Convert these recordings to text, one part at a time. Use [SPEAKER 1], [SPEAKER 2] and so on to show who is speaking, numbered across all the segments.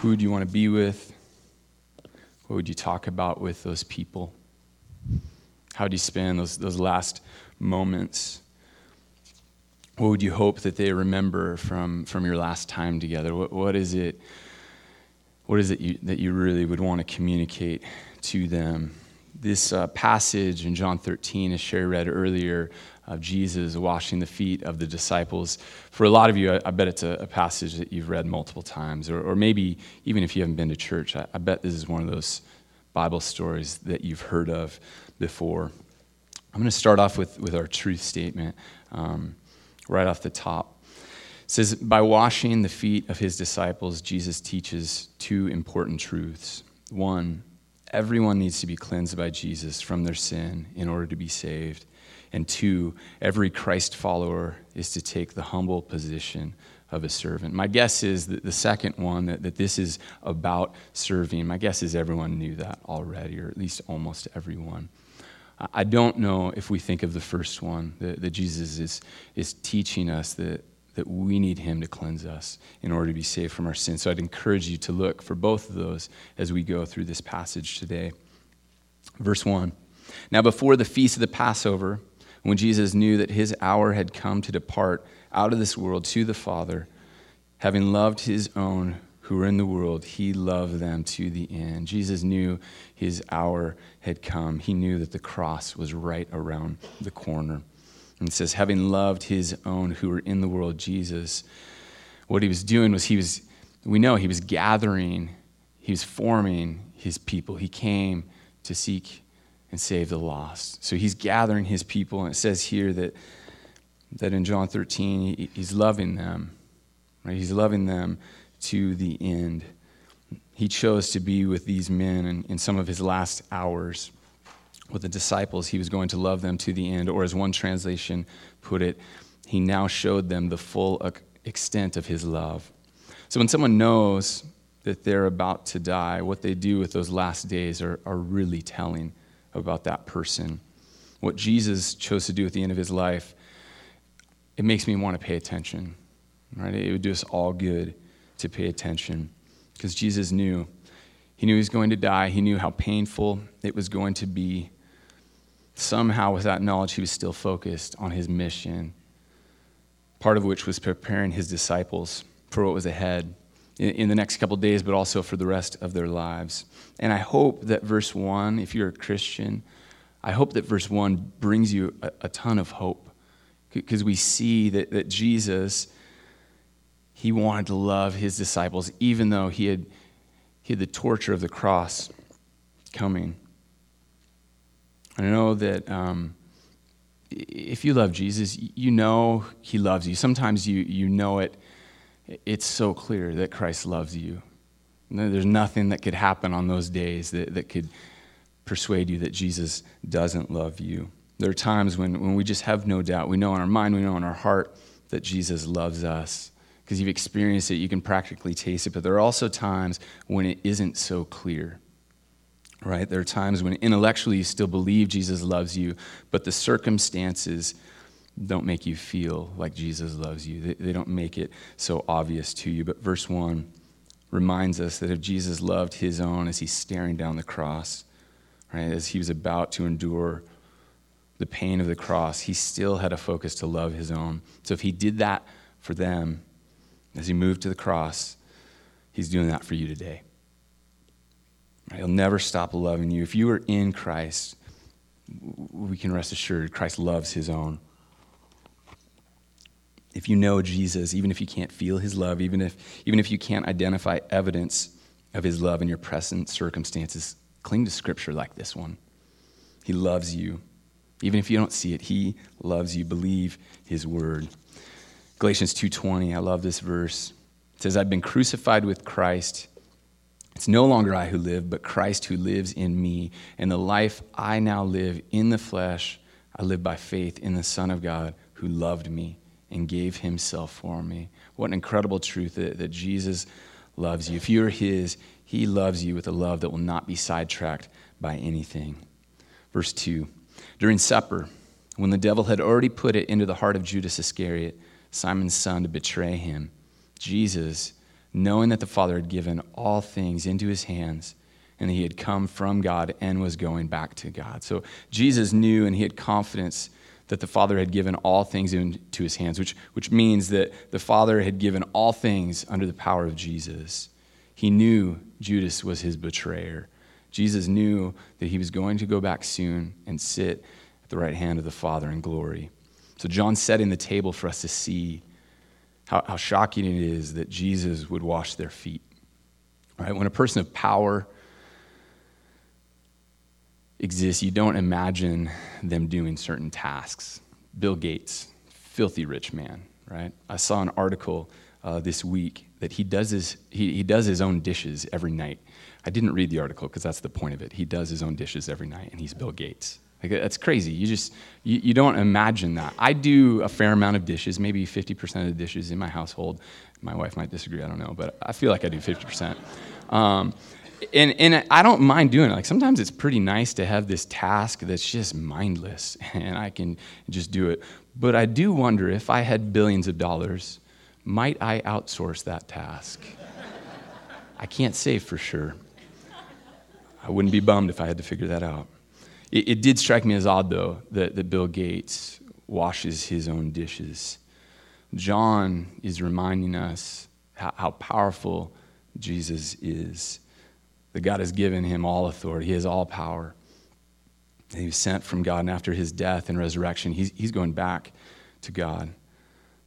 [SPEAKER 1] Who would you want to be with? What would you talk about with those people? How do you spend those, those last moments? What would you hope that they remember from, from your last time together? What, what is it? What is it you, that you really would want to communicate to them? This uh, passage in John 13, as Sherry read earlier, of Jesus washing the feet of the disciples. For a lot of you, I, I bet it's a, a, passage that you've read multiple times, or, or, maybe even if you haven't been to church, I, I bet this is one of those Bible stories that you've heard of before. I'm going to start off with, with our truth statement um, right off the top. It says, By washing the feet of his disciples, Jesus teaches two important truths. One, everyone needs to be cleansed by Jesus from their sin in order to be saved. And two, every Christ follower is to take the humble position of a servant. My guess is that the second one, that, that this is about serving, my guess is everyone knew that already, or at least almost everyone. I don't know if we think of the first one, that, that Jesus is, is teaching us that, that we need Him to cleanse us in order to be saved from our sins. So I'd encourage you to look for both of those as we go through this passage today. Verse 1 Now, before the feast of the Passover, when Jesus knew that his hour had come to depart out of this world to the Father, having loved his own who were in the world, he loved them to the end. Jesus knew his hour had come. He knew that the cross was right around the corner. And it says, having loved his own who were in the world, Jesus, what he was doing was he was, we know he was gathering, he was forming his people. He came to seek and save the lost. So he's gathering his people, and it says here that, that in John 13, he's loving them. Right? He's loving them to the end. He chose to be with these men in, in some of his last hours. With the disciples, he was going to love them to the end. Or, as one translation put it, he now showed them the full extent of his love. So, when someone knows that they're about to die, what they do with those last days are, are really telling about that person. What Jesus chose to do at the end of his life, it makes me want to pay attention. Right? It would do us all good to pay attention because Jesus knew. He knew he was going to die. He knew how painful it was going to be. Somehow, with that knowledge, he was still focused on his mission, part of which was preparing his disciples for what was ahead in, the next couple days, but also for the rest of their lives. And I hope that verse 1, if you're a Christian, I hope that verse 1 brings you a, a ton of hope because we see that, that Jesus he wanted to love his disciples, even though he had, he had the torture of the cross coming. I know that um, if you love Jesus, you know he loves you. Sometimes you, you know it, it's so clear that Christ loves you. There's nothing that could happen on those days that, that could persuade you that Jesus doesn't love you. There are times when, when we just have no doubt. We know in our mind, we know in our heart that Jesus loves us because you've experienced it, you can practically taste it. But there are also times when it isn't so clear, right? There are times when intellectually you still believe Jesus loves you, but the circumstances don't make you feel like Jesus loves you. They, they don't make it so obvious to you. But verse 1 reminds us that if Jesus loved his own as he's staring down the cross, right, as he was about to endure the pain of the cross, he still had a focus to love his own. So if he did that for them, as he moved to the cross, he's doing that for you today. He'll never stop loving you. If you are in Christ, we can rest assured Christ loves his own. If you know Jesus, even if you can't feel his love, even if, even if you can't identify evidence of his love in your present circumstances, cling to scripture like this one. He loves you. Even if you don't see it, he loves you. Believe his word. Galatians 2:20, I love this verse. It says, "I've been crucified with Christ. It's no longer I who live, but Christ who lives in me. And the life I now live in the flesh, I live by faith in the Son of God who loved me and gave himself for me." What an incredible truth that, that Jesus loves you. If you're his, he loves you with a love that will not be sidetracked by anything. Verse 2 During supper, when the devil had already put it into the heart of Judas Iscariot, Simon's son, to betray him. Jesus, knowing that the Father had given all things into his hands and he had come from God and was going back to God. So Jesus knew and he had confidence that the Father had given all things into his hands, which, which means that the Father had given all things under the power of Jesus. He knew Judas was his betrayer. Jesus knew that he was going to go back soon and sit at the right hand of the Father in glory. So John's setting the table for us to see how, how shocking it is that Jesus would wash their feet. Right? When a person of power exists, you don't imagine them doing certain tasks. Bill Gates, filthy rich man, right? I saw an article uh, this week that he does his he, he does his own dishes every night. I didn't read the article because that's the point of it. He does his own dishes every night, and he's Bill Gates. Like that's crazy. You just you, you don't imagine that. I do a fair amount of dishes, maybe 50% of the dishes in my household. My wife might disagree, I don't know, but I feel like I do 50%. Um, and, and I don't mind doing it. Like sometimes it's pretty nice to have this task that's just mindless and I can just do it. But I do wonder if I had billions of dollars, might I outsource that task? I can't say for sure. I wouldn't be bummed if I had to figure that out. It, it did strike me as odd, though, that, that Bill Gates washes his own dishes. John is reminding us how, how powerful Jesus is that God has given him all authority, he has all power. He was sent from God, and after his death and resurrection, he's, he's going back to God.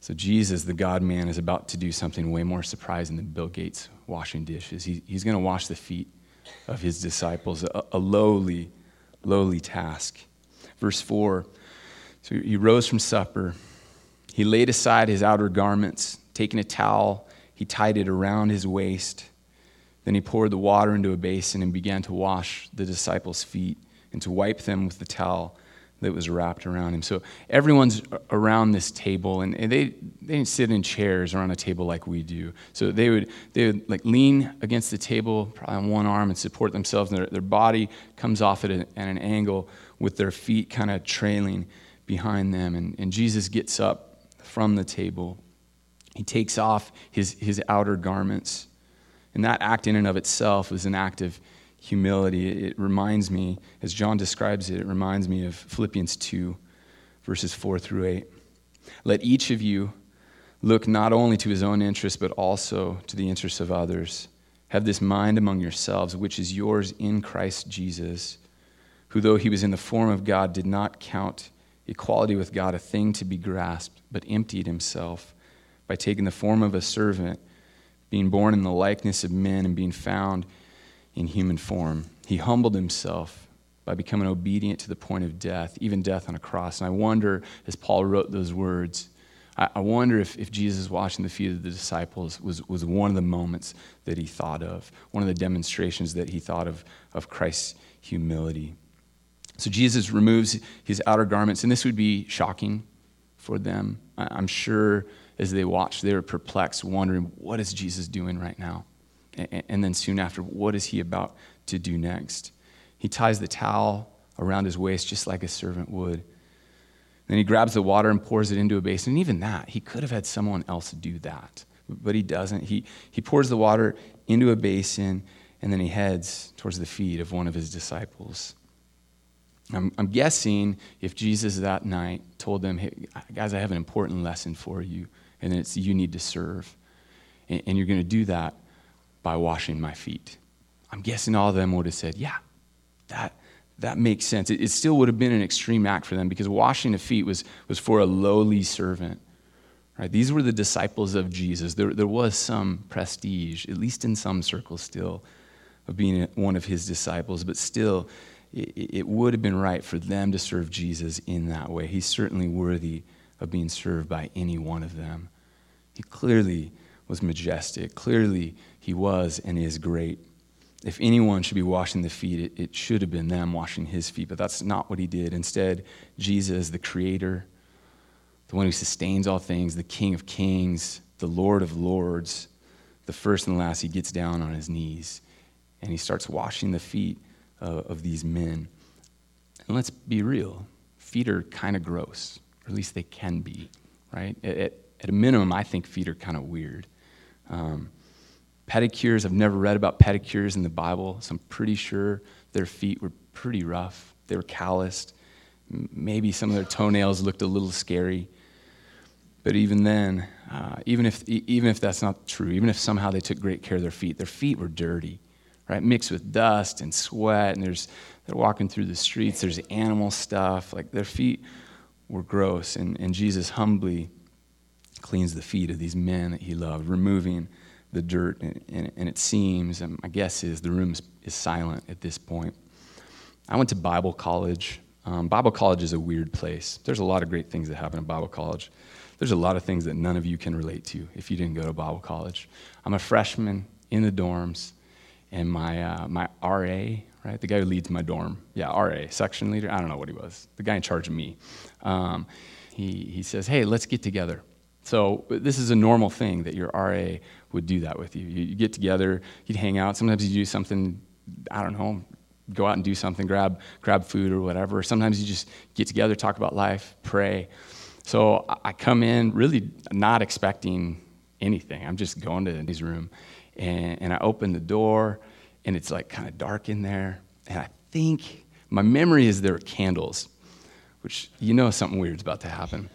[SPEAKER 1] So, Jesus, the God man, is about to do something way more surprising than Bill Gates washing dishes. He, he's going to wash the feet of his disciples, a, a lowly, lowly task. Verse 4 So he rose from supper. He laid aside his outer garments, taking a towel, he tied it around his waist. Then he poured the water into a basin and began to wash the disciples' feet and to wipe them with the towel that was wrapped around him. So everyone's around this table, and, they, they didn't sit in chairs around a table like we do. So they would, they would like lean against the table, probably on one arm, and support themselves, and their, their body comes off at, at an angle with their feet kind of trailing behind them. And, and Jesus gets up from the table. He takes off his, his outer garments and that act, in and of itself, is an act of humility. It reminds me, as John describes it, it reminds me of Philippians 2, verses 4 through 8. Let each of you look not only to his own interests, but also to the interests of others. Have this mind among yourselves, which is yours in Christ Jesus, who, though he was in the form of God, did not count equality with God a thing to be grasped, but emptied himself by taking the form of a servant being born in the likeness of men and being found in human form. He humbled himself by becoming obedient to the point of death, even death on a cross. And I wonder, as Paul wrote those words, I, wonder if, if Jesus washing the feet of the disciples was, was one of the moments that he thought of, one of the demonstrations that he thought of of Christ's humility. So Jesus removes his outer garments, and this would be shocking for them. I'm sure as they watched, they were perplexed, wondering, what is Jesus doing right now? And then soon after, what is he about to do next? He ties the towel around his waist just like a servant would. Then he grabs the water and pours it into a basin. And even that, he could have had someone else do that, but he doesn't. He, he pours the water into a basin and then he heads towards the feet of one of his disciples. I'm, I'm guessing if Jesus that night told them, hey, guys, I have an important lesson for you and it's you need to serve. And, and you're going to do that by washing my feet. I'm guessing all of them would have said, yeah, that, that makes sense. It, it still would have been an extreme act for them because washing the feet was, was for a lowly servant. Right? These were the disciples of Jesus. There, there was some prestige, at least in some circles still, of being one of his disciples, but still, it, it would have been right for them to serve Jesus in that way. He's certainly worthy of being served by any one of them. He clearly was majestic. Clearly, he was and is great. If anyone should be washing the feet, it, it, should have been them washing his feet, but that's not what he did. Instead, Jesus, the creator, the one who sustains all things, the King of kings, the Lord of lords, the first and last, he gets down on his knees and he starts washing the feet of these men. And let's be real feet are kind of gross, or at least they can be, right? At, at a minimum, I think feet are kind of weird. Um, Pedicures, I've never read about pedicures in the Bible, so I'm pretty sure their feet were pretty rough. They were calloused. Maybe some of their toenails looked a little scary. But even then, uh, even, if, even if that's not true, even if somehow they took great care of their feet, their feet were dirty, right? Mixed with dust and sweat, and there's, they're walking through the streets, there's animal stuff. Like their feet were gross, and, and Jesus humbly cleans the feet of these men that he loved, removing the dirt. And, and, and it seems, and my guess is, the room is, is, silent at this point. I went to Bible college. Um, Bible college is a weird place. There's a lot of great things that happen at Bible college. There's a lot of things that none of you can relate to if you didn't go to Bible college. I'm a freshman in the dorms, and my, uh, my RA, right, the guy who leads my dorm, yeah, RA, section leader, I don't know what he was, the guy in charge of me, um, he, he says, hey, let's get together. So this is a normal thing that your RA would do that with you. You, get together, you'd hang out. Sometimes you do something, I don't know, go out and do something, grab, grab food or whatever. Sometimes you just get together, talk about life, pray. So I come in really not expecting anything. I'm just going to his room. And, and I open the door, and it's like kind of dark in there. And I think my memory is there are candles, which you know something weird's about to happen.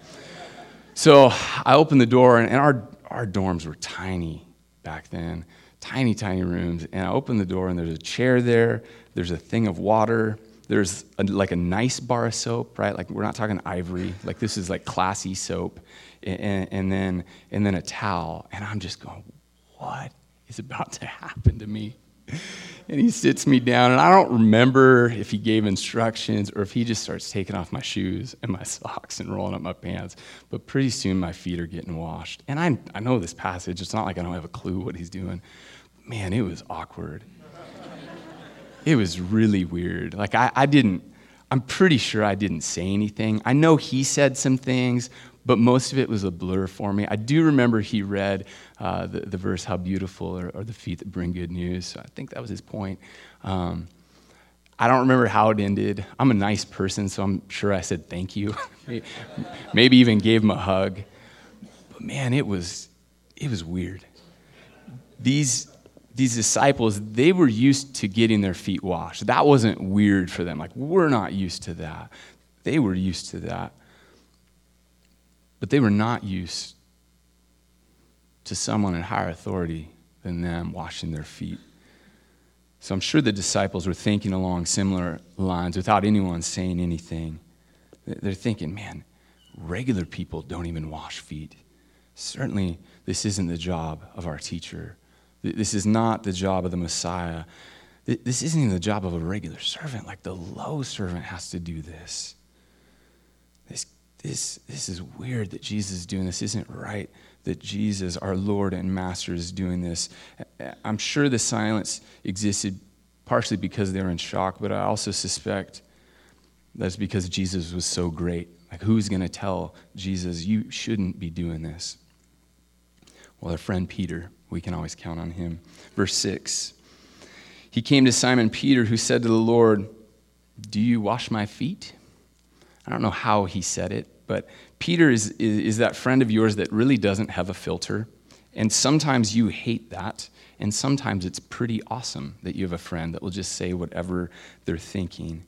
[SPEAKER 1] So I opened the door, and, and our, our dorms were tiny back then tiny, tiny rooms. And I open the door, and there's a chair there, there's a thing of water, there's a, like a nice bar of soap, right? Like we're not talking ivory. Like this is like classy soap, and, and then and then a towel. And I'm just going, what is about to happen to me? And he sits me down, and I don't remember if he gave instructions or if he just starts taking off my shoes and my socks and rolling up my pants. But pretty soon my feet are getting washed. And I, I know this passage. It's not like I don't have a clue what he's doing. Man, it was awkward it was really weird. Like, I, I didn't, I'm pretty sure I didn't say anything. I know he said some things, but most of it was a blur for me. I do remember he read uh, the, the verse, How beautiful are, are, the feet that bring good news. So I think that was his point. Um, I don't remember how it ended. I'm a nice person, so I'm sure I said thank you. Maybe even gave him a hug. But man, it was, it was weird. These, these disciples, they were used to getting their feet washed. That wasn't weird for them. Like, we're not used to that. They were used to that. But they were not used to someone in higher authority than them washing their feet. So I'm sure the disciples were thinking along similar lines without anyone saying anything. They're thinking, man, regular people don't even wash feet. Certainly, this isn't the job of our teacher this is not the job of the Messiah. This isn't even the job of a regular servant. Like the low servant has to do this. This, this, this is weird that Jesus is doing this. Isn't right that Jesus, our Lord and Master, is doing this. I'm sure the silence existed partially because they were in shock, but I also suspect that's because Jesus was so great. Like, who's going to tell Jesus, you shouldn't be doing this? Well, our friend Peter we can always count on him. Verse 6 He came to Simon Peter, who said to the Lord, Do you wash my feet? I don't know how he said it, but Peter is, is, is that friend of yours that really doesn't have a filter. And sometimes you hate that, and sometimes it's pretty awesome that you have a friend that will just say whatever they're thinking.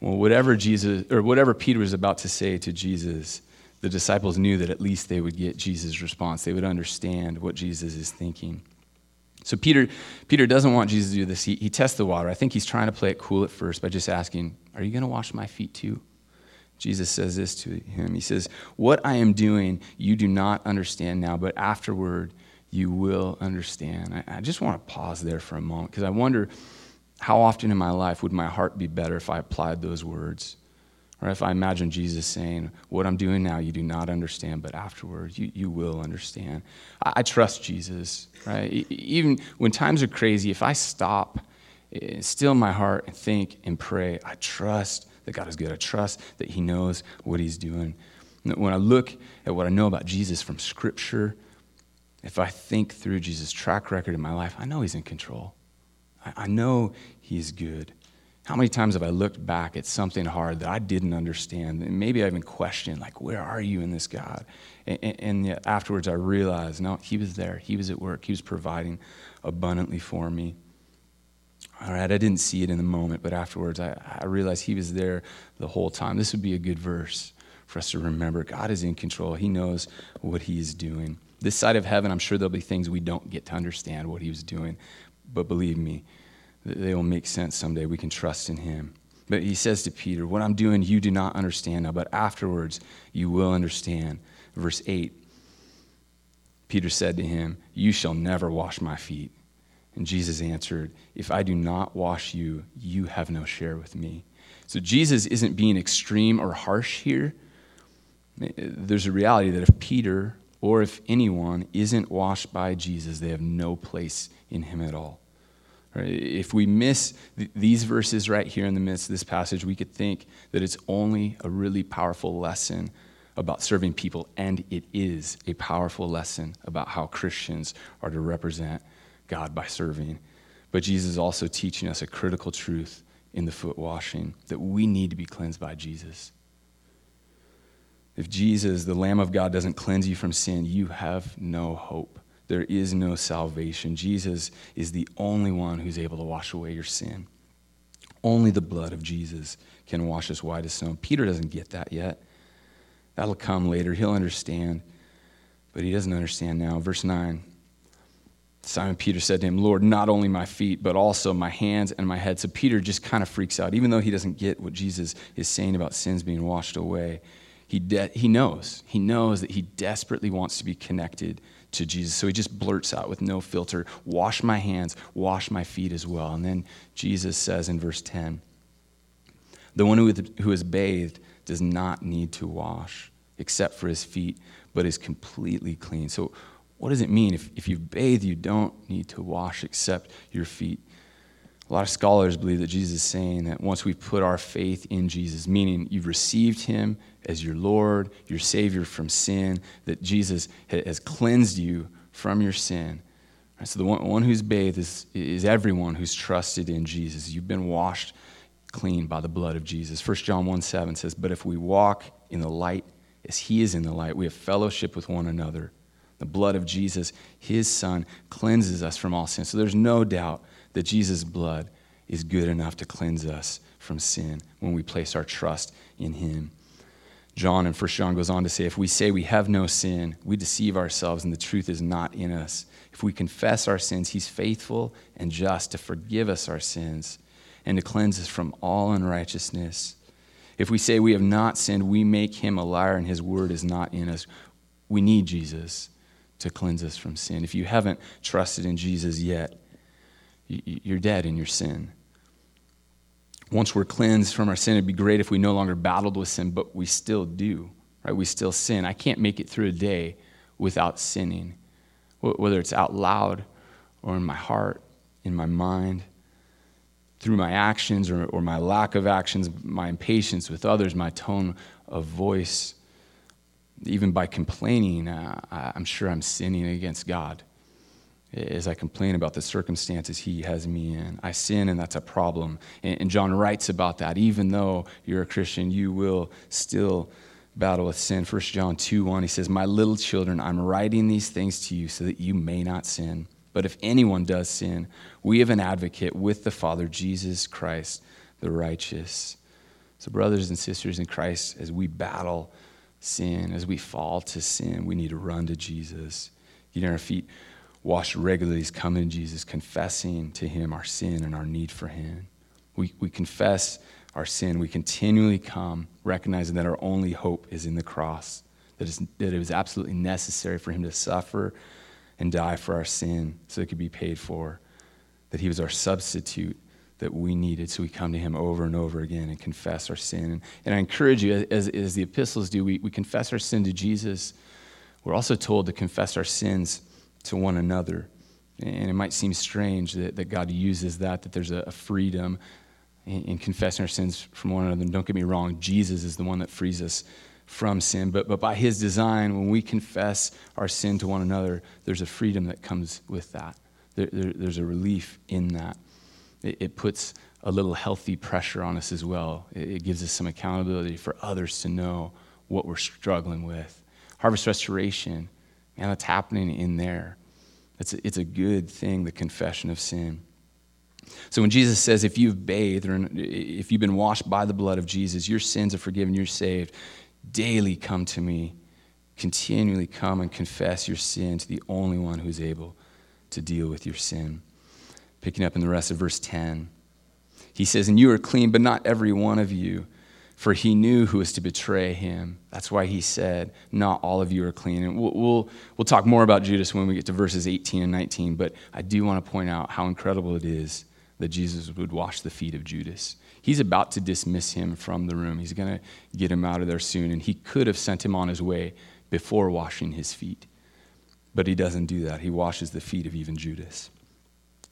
[SPEAKER 1] Well, whatever Jesus or whatever Peter was about to say to Jesus, the disciples knew that at least they would get Jesus' response. They would understand what Jesus is thinking. So Peter, Peter doesn't want Jesus to do this. He, he tests the water. I think he's trying to play it cool at first by just asking, Are you going to wash my feet too? Jesus says this to him. He says, What I am doing, you do not understand now, but afterward you will understand. I, I just want to pause there for a moment because I wonder how often in my life would my heart be better if I applied those words or if I imagine Jesus saying, What I'm doing now, you do not understand, but afterwards, you, you will understand. I, I trust Jesus, right? Even when times are crazy, if I stop, eh, still my heart, and think and pray, I trust that God is good. I trust that He knows what He's doing. When I look at what I know about Jesus from Scripture, if I think through Jesus' track record in my life, I know He's in control. I, know He's good. How many times have I looked back at something hard that I didn't understand? And maybe I even questioned, like, where are you in this, God? And, and, and afterwards I realized, no, He was there. He was at work. He was providing abundantly for me. All right, I didn't see it in the moment, but afterwards I, I realized He was there the whole time. This would be a good verse for us to remember. God is in control, He knows what He is doing. This side of heaven, I'm sure there'll be things we don't get to understand what He was doing, but believe me, they will make sense someday. We can trust in him. But he says to Peter, What I'm doing, you do not understand now, but afterwards you will understand. Verse 8 Peter said to him, You shall never wash my feet. And Jesus answered, If I do not wash you, you have no share with me. So Jesus isn't being extreme or harsh here. There's a reality that if Peter or if anyone isn't washed by Jesus, they have no place in him at all. If we miss these verses right here in the midst of this passage, we could think that it's only a really powerful lesson about serving people, and it is a powerful lesson about how Christians are to represent God by serving. But Jesus is also teaching us a critical truth in the foot washing that we need to be cleansed by Jesus. If Jesus, the Lamb of God, doesn't cleanse you from sin, you have no hope there is no salvation. Jesus is the only one who's able to wash away your sin. Only the blood of Jesus can wash us white as snow. Peter doesn't get that yet. That'll come later. He'll understand, but he doesn't understand now. Verse 9 Simon Peter said to him, Lord, not only my feet, but also my hands and my head. So Peter just kind of freaks out. Even though he doesn't get what Jesus is saying about sins being washed away, he, de- he knows. He knows that he desperately wants to be connected to Jesus. So he just blurts out with no filter, Wash my hands, wash my feet as well. And then Jesus says in verse 10, The one who is bathed does not need to wash except for his feet, but is completely clean. So, what does it mean? If, if you bathe, you don't need to wash except your feet. A lot of scholars believe that Jesus is saying that once we put our faith in Jesus, meaning you've received him as your Lord, your Savior from sin, that Jesus has cleansed you from your sin. Right, so the one, one who's bathed is, is everyone who's trusted in Jesus. You've been washed clean by the blood of Jesus. 1 John 1 7 says, But if we walk in the light as he is in the light, we have fellowship with one another. The blood of Jesus, his son, cleanses us from all sin. So there's no doubt that Jesus' blood is good enough to cleanse us from sin when we place our trust in him. John in 1 John goes on to say, If we say we have no sin, we deceive ourselves and the truth is not in us. If we confess our sins, he's faithful and just to forgive us our sins and to cleanse us from all unrighteousness. If we say we have not sinned, we make him a liar and his word is not in us. We need Jesus to cleanse us from sin. If you haven't trusted in Jesus yet, you're dead in your sin. Once we're cleansed from our sin, it'd be great if we no longer battled with sin, but we still do, right? We still sin. I can't make it through a day without sinning, whether it's out loud or in my heart, in my mind, through my actions or, or my lack of actions, my impatience with others, my tone of voice. Even by complaining, uh, I'm sure I'm sinning against God as I complain about the circumstances he has me in. I sin, and that's a problem. And, John writes about that. Even though you're a Christian, you will still battle with sin. 1 John 2 1, he says, My little children, I'm writing these things to you so that you may not sin. But if anyone does sin, we have an advocate with the Father, Jesus Christ, the righteous. So, brothers and sisters in Christ, as we battle sin, as we fall to sin, we need to run to Jesus, get on our feet washed regularly is coming to Jesus, confessing to Him our sin and our need for Him. We, we confess our sin. We continually come, recognizing that our only hope is in the cross, that, that it was absolutely necessary for Him to suffer and die for our sin so it could be paid for, that He was our substitute that we needed. So we come to Him over and over again and confess our sin. And, I encourage you, as, as the epistles do, we, we confess our sin to Jesus. We're also told to confess our sins to one another. And it might seem strange that, that God uses that, that there's a, a freedom in, in, confessing our sins from one another. And don't get me wrong, Jesus is the one that frees us from sin. But, but by his design, when we confess our sin to one another, there's a freedom that comes with that. There, there, there's a relief in that. It, it puts a little healthy pressure on us as well. It, it gives us some accountability for others to know what we're struggling with. Harvest Restoration, man, that's happening in there. It's a, it's a good thing, the confession of sin. So when Jesus says, if you've bathed or if you've been washed by the blood of Jesus, your sins are forgiven, you're saved, daily come to me. Continually come and confess your sin to the only one who's able to deal with your sin. Picking up in the rest of verse 10, he says, And you are clean, but not every one of you for he knew who was to betray him. That's why he said, Not all of you are clean. And we'll, we'll, we'll, talk more about Judas when we get to verses 18 and 19, but I do want to point out how incredible it is that Jesus would wash the feet of Judas. He's about to dismiss him from the room, he's going to get him out of there soon, and he could have sent him on his way before washing his feet. But he doesn't do that. He washes the feet of even Judas.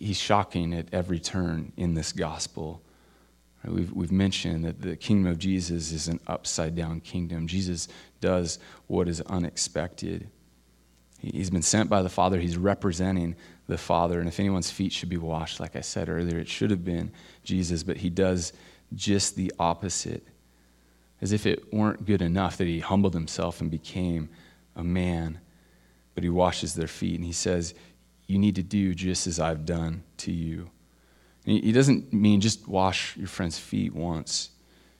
[SPEAKER 1] he's shocking at every turn in this gospel. We've, we've mentioned that the kingdom of Jesus is an upside down kingdom. Jesus does what is unexpected. He's been sent by the Father, he's representing the Father. And if anyone's feet should be washed, like I said earlier, it should have been Jesus, but he does just the opposite. As if it weren't good enough that he humbled himself and became a man, but he washes their feet. And he says, You need to do just as I've done to you. He doesn't mean just wash your friend's feet once.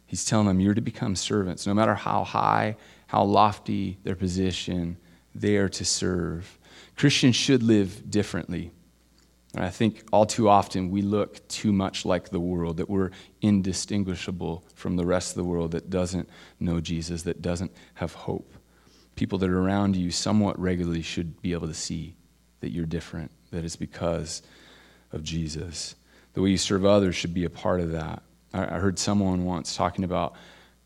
[SPEAKER 1] He's telling them you're to become servants. No matter how high, how lofty their position, they are to serve. Christians should live differently. And I think all too often we look too much like the world, that we're indistinguishable from the rest of the world that doesn't know Jesus, that doesn't have hope. People that are around you somewhat regularly should be able to see that you're different, that it's because of Jesus the way you serve others should be a part of that. I, I heard someone once talking about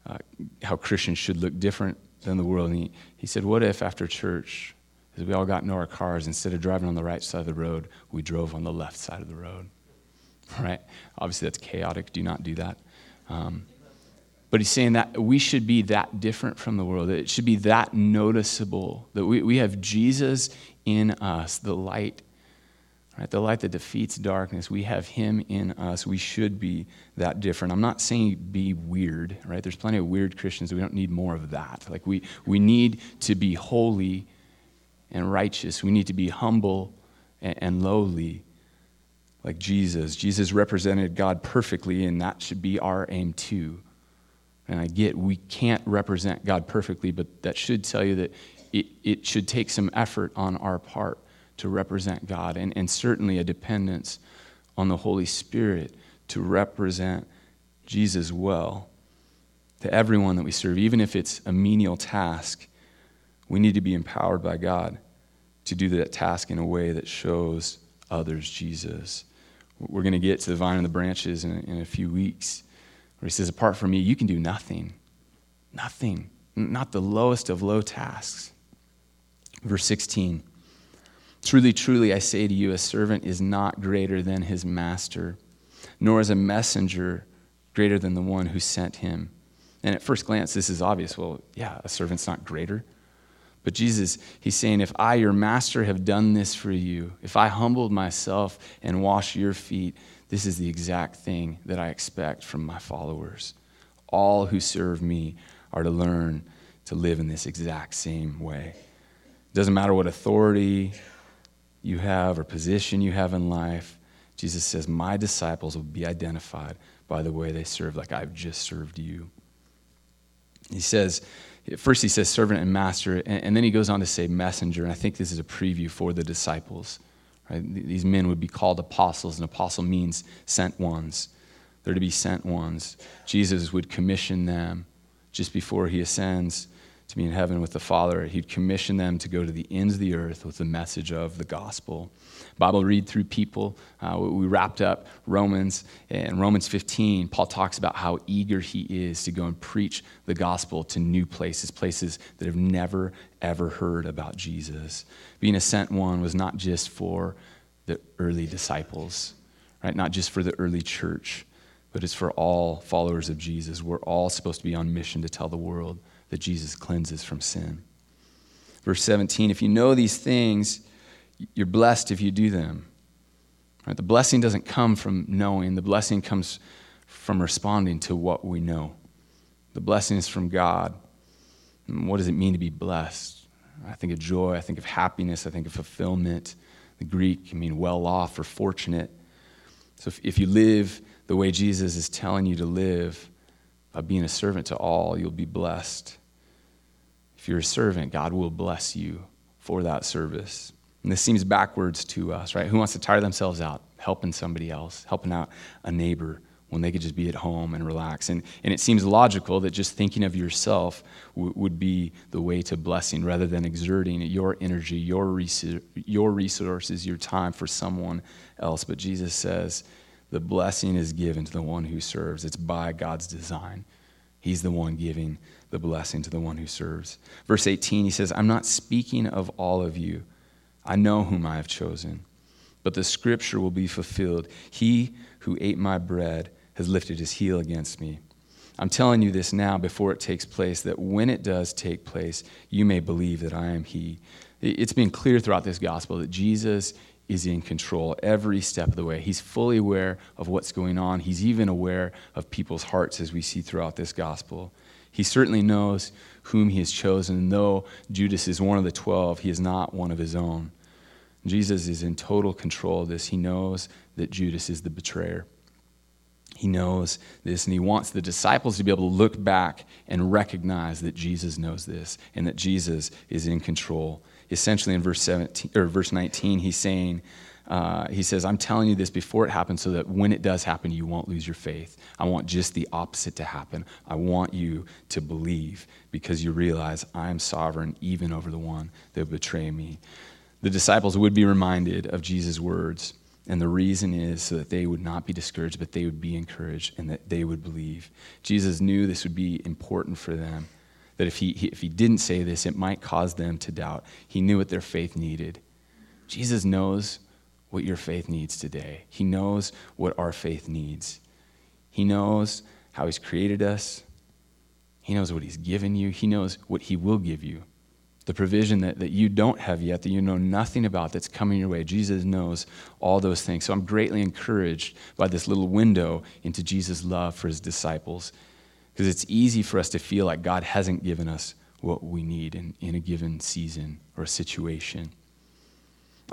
[SPEAKER 1] uh, how Christians should look different than the world. And he, he said, What if after church, as we all got into our cars, instead of driving on the right side of the road, we drove on the left side of the road? Right? Obviously, that's chaotic. Do not do that. Um, but he's saying that we should be that different from the world. It should be that noticeable. That we, we have Jesus in us, the light Right? The light that defeats darkness, we have him in us. We should be that different. I'm not saying be weird, right? There's plenty of weird Christians. We don't need more of that. Like we, we need to be holy and righteous. We need to be humble and, and lowly like Jesus. Jesus represented God perfectly, and that should be our aim too. And I get we can't represent God perfectly, but that should tell you that it, it should take some effort on our part to represent God, and, and certainly a dependence on the Holy Spirit to represent Jesus well to everyone that we serve, even if it's a menial task. We need to be empowered by God to do that task in a way that shows others Jesus. We're going to get to the vine and the branches in, in a few weeks, where he says, Apart from me, you can do nothing. Nothing. Not the lowest of low tasks. Verse 16. Truly, truly, I say to you, a servant is not greater than his master, nor is a messenger greater than the one who sent him. And at first glance, this is obvious. Well, yeah, a servant's not greater. But Jesus, he's saying, if I, your master, have done this for you, if I humbled myself and washed your feet, this is the exact thing that I expect from my followers. All who serve me are to learn to live in this exact same way. It doesn't matter what authority you have or position you have in life, Jesus says, My disciples will be identified by the way they serve, like I've just served you. He says, first he says servant and master, and, then he goes on to say messenger. And I think this is a preview for the disciples. Right? These men would be called apostles, and apostle means sent ones. They're to be sent ones. Jesus would commission them just before he ascends to be in heaven with the Father. He'd commission them to go to the ends of the earth with the message of the gospel. Bible read through people. Uh, we wrapped up Romans, and Romans 15, Paul talks about how eager he is to go and preach the gospel to new places, places that have never, ever heard about Jesus. Being a sent one was not just for the early disciples, right? Not just for the early church, but it's for all followers of Jesus. We're all supposed to be on mission to tell the world that Jesus cleanses from sin. Verse 17 If you know these things, you're blessed if you do them. Right? The blessing doesn't come from knowing, the blessing comes from responding to what we know. The blessing is from God. And what does it mean to be blessed? I think of joy, I think of happiness, I think of fulfillment. The Greek can mean well off or fortunate. So if, if you live the way Jesus is telling you to live, by being a servant to all, you'll be blessed. If you're a servant, God will bless you for that service. And this seems backwards to us, right? Who wants to tire themselves out helping somebody else, helping out a neighbor when they could just be at home and relax? And, and it seems logical that just thinking of yourself w- would be the way to blessing rather than exerting your energy, your, res- your resources, your time for someone else. But Jesus says the blessing is given to the one who serves, it's by God's design. He's the one giving the blessing to the one who serves. Verse 18, he says, I'm not speaking of all of you. I know whom I have chosen. But the scripture will be fulfilled. He who ate my bread has lifted his heel against me. I'm telling you this now before it takes place, that when it does take place, you may believe that I am he. It's been clear throughout this gospel that Jesus is in control every step of the way. He's fully aware of what's going on. He's even aware of people's hearts as we see throughout this gospel. He certainly knows whom he has chosen. Though Judas is one of the twelve, he is not one of his own. Jesus is in total control of this. He knows that Judas is the betrayer. He knows this, and he wants the disciples to be able to look back and recognize that Jesus knows this and that Jesus is in control. Essentially, in verse 17 or verse 19, he's saying, uh, he says, I'm telling you this before it happens so that when it does happen, you won't lose your faith. I want just the opposite to happen. I want you to believe because you realize I am sovereign even over the one that will betray me the disciples would be reminded of Jesus' words. And the reason is so that they would not be discouraged, but they would be encouraged and that they would believe. Jesus knew this would be important for them, that if he, if he didn't say this, it might cause them to doubt. He knew what their faith needed. Jesus knows what your faith needs today, He knows what our faith needs. He knows how He's created us, He knows what He's given you, He knows what He will give you the provision that, that you don't have yet, that you know nothing about, that's coming your way. Jesus knows all those things. So I'm greatly encouraged by this little window into Jesus' love for his disciples. Because it's easy for us to feel like God hasn't given us what we need in, in a given season or a situation.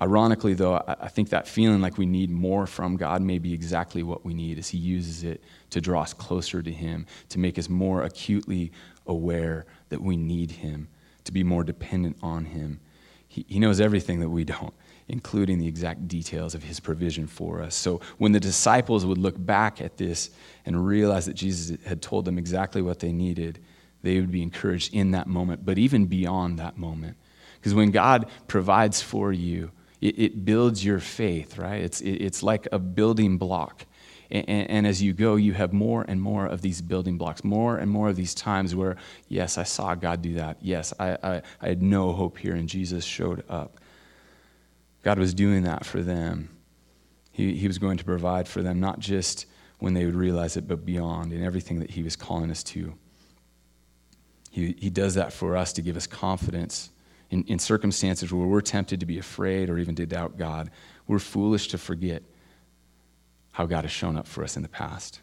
[SPEAKER 1] Ironically, though, I, think that feeling like we need more from God may be exactly what we need as He uses it to draw us closer to Him, to make us more acutely aware that we need Him to be more dependent on Him. He, he knows everything that we don't, including the exact details of His provision for us. So when the disciples would look back at this and realize that Jesus had told them exactly what they needed, they would be encouraged in that moment, but even beyond that moment. Because when God provides for you, it, it builds your faith, right? It's, it, it's like a building block and, and, as you go, you have more and more of these building blocks, more and more of these times where, yes, I saw God do that. Yes, I, I, I had no hope here, and Jesus showed up. God was doing that for them. He, he was going to provide for them, not just when they would realize it, but beyond in everything that He was calling us to. He, he does that for us to give us confidence in, in circumstances where we're tempted to be afraid or even to doubt God. We're foolish to forget how God has shown up for us in the past.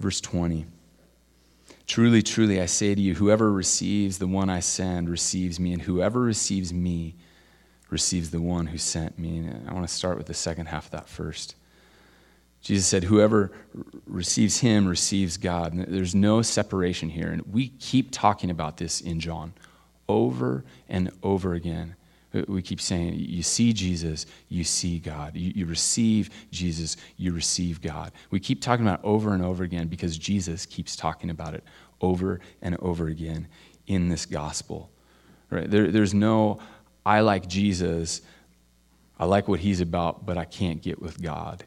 [SPEAKER 1] Verse 20 Truly, truly, I say to you, whoever receives the one I send receives me, and whoever receives me receives the one who sent me. And I want to start with the second half of that first. Jesus said, Whoever receives him receives God. And there's no separation here. And we keep talking about this in John over and over again. We keep saying, you see Jesus, you see God. You, you, receive Jesus, you receive God. We keep talking about over and over again because Jesus keeps talking about it over and over again in this gospel. Right? There, there's no, I like Jesus, I like what he's about, but I can't get with God.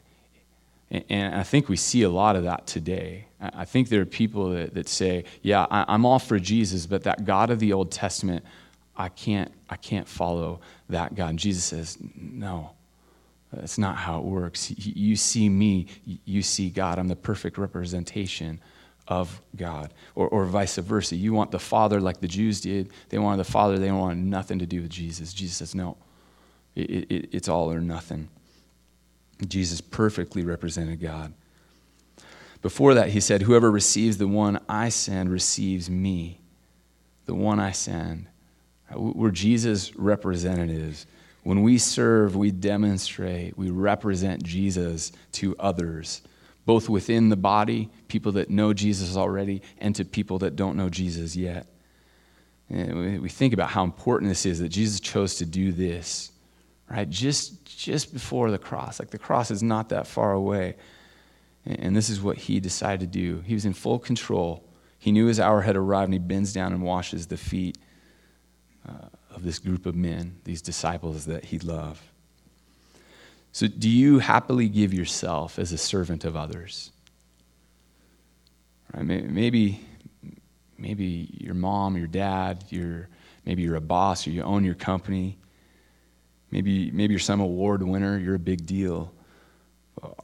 [SPEAKER 1] And, I think we see a lot of that today. I think there are people that, that say, yeah, I'm all for Jesus, but that God of the Old Testament, I can't, I can't follow that God. And Jesus says, no, that's not how it works. You see me, you see God. I'm the perfect representation of God. Or, or vice versa. You want the Father like the Jews did. They wanted the Father, they wanted nothing to do with Jesus. Jesus says, no, it, it, it's all or nothing. Jesus perfectly represented God. Before that, he said, Whoever receives the one I send receives me. The one I send. We're Jesus' representatives. When we serve, we demonstrate, we represent Jesus to others both within the body, people that know Jesus already, and to people that don't know Jesus yet. And we think about how important this is that Jesus chose to do this, right? Just, just before the cross. Like the cross is not that far away. And this is what he decided to do. He was in full control. He knew his hour had arrived, and he bends down and washes the feet uh, of this group of men, these disciples that he loved. So, do you happily give yourself as a servant of others? Right? Maybe, maybe your mom, your dad, your, maybe you're a boss or you own your company. Maybe, maybe you're some award winner, you're a big deal.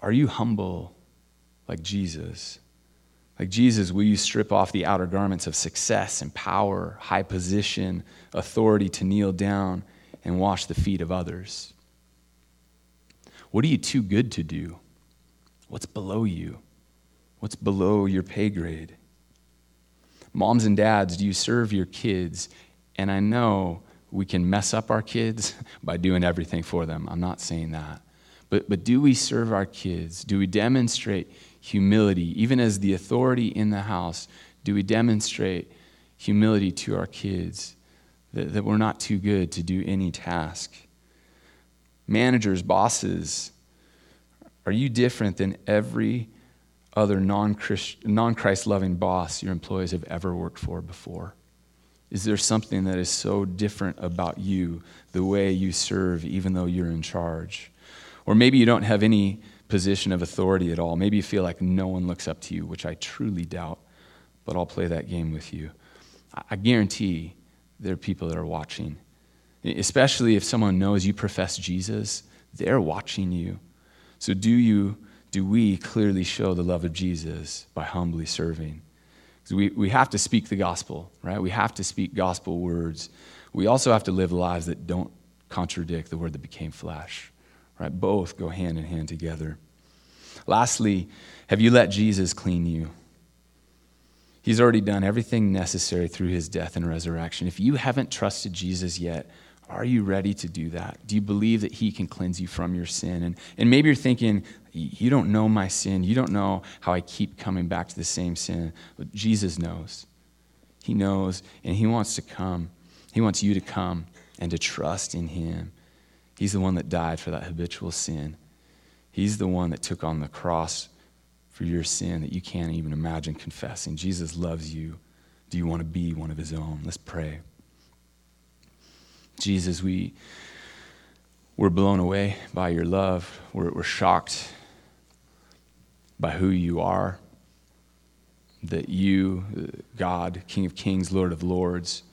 [SPEAKER 1] Are you humble like Jesus? Like Jesus, will you strip off the outer garments of success and power, high position, authority to kneel down and wash the feet of others? What are you too good to do? What's below you? What's below your pay grade? Moms and dads, do you serve your kids? And I know we can mess up our kids by doing everything for them. I'm not saying that. But, but do we serve our kids? Do we demonstrate humility? Even as the authority in the house, do we demonstrate humility to our kids that, that we're not too good to do any task? Managers, bosses, are you different than every other non Christ loving boss your employees have ever worked for before? Is there something that is so different about you, the way you serve, even though you're in charge? Or maybe you don't have any position of authority at all. Maybe you feel like no one looks up to you, which I truly doubt, but I'll play that game with you. I guarantee there are people that are watching Especially if someone knows you profess Jesus, they're watching you. So, do you, do we clearly show the love of Jesus by humbly serving? Because we, we have to speak the gospel, right? We have to speak gospel words. We also have to live lives that don't contradict the word that became flesh, right? Both go hand in hand together. Lastly, have you let Jesus clean you? He's already done everything necessary through his death and resurrection. If you haven't trusted Jesus yet, are you ready to do that? Do you believe that He can cleanse you from your sin? And, and maybe you're thinking, you don't know my sin. You don't know how I keep coming back to the same sin. But Jesus knows. He knows, and He wants to come. He wants you to come and to trust in Him. He's the one that died for that habitual sin. He's the one that took on the cross for your sin that you can't even imagine confessing. Jesus loves you. Do you want to be one of His own? Let's pray. Jesus, we, we're blown away by your love. We're, we're shocked by who you are. That you, uh, God, King of Kings, Lord of Lords,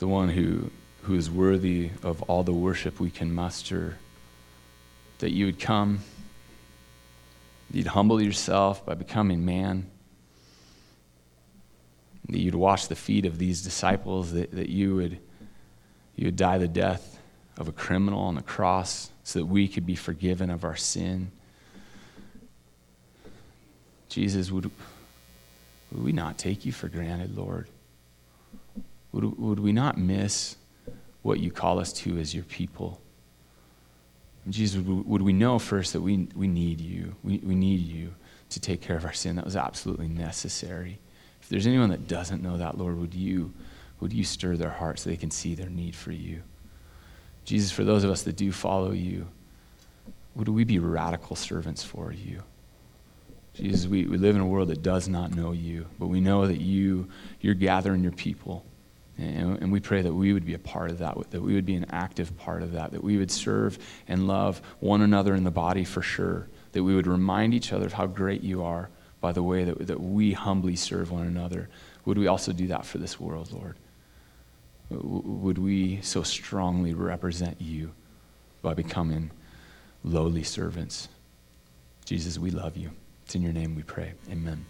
[SPEAKER 1] the one who, who is worthy of all the worship we can muster, that you would come, you'd humble yourself by becoming man that you'd wash the feet of these disciples, that, that you, would, you would die the death of a criminal on the cross so that we could be forgiven of our sin. Jesus, would, would we not take you for granted, Lord? Would, would we not miss what you call us to as your people? Jesus, would we know first that we, we need you? We, we need you to take care of our sin. That was absolutely necessary. If there's anyone that doesn't know that, Lord, would you, would you stir their hearts so they can see their need for you? Jesus, for those of us that do follow you, would we be radical servants for you? Jesus, we, we live in a world that does not know you, but we know that you, you're gathering your people. And, we pray that we would be a part of that, that we would be an active part of that, that we would serve and love one another in the body for sure, that we would remind each other of how great you are by the way that, that we humbly serve one another. Would we also do that for this world, Lord? Would we so strongly represent you by becoming lowly servants? Jesus, we love you. It's in your name we pray. Amen.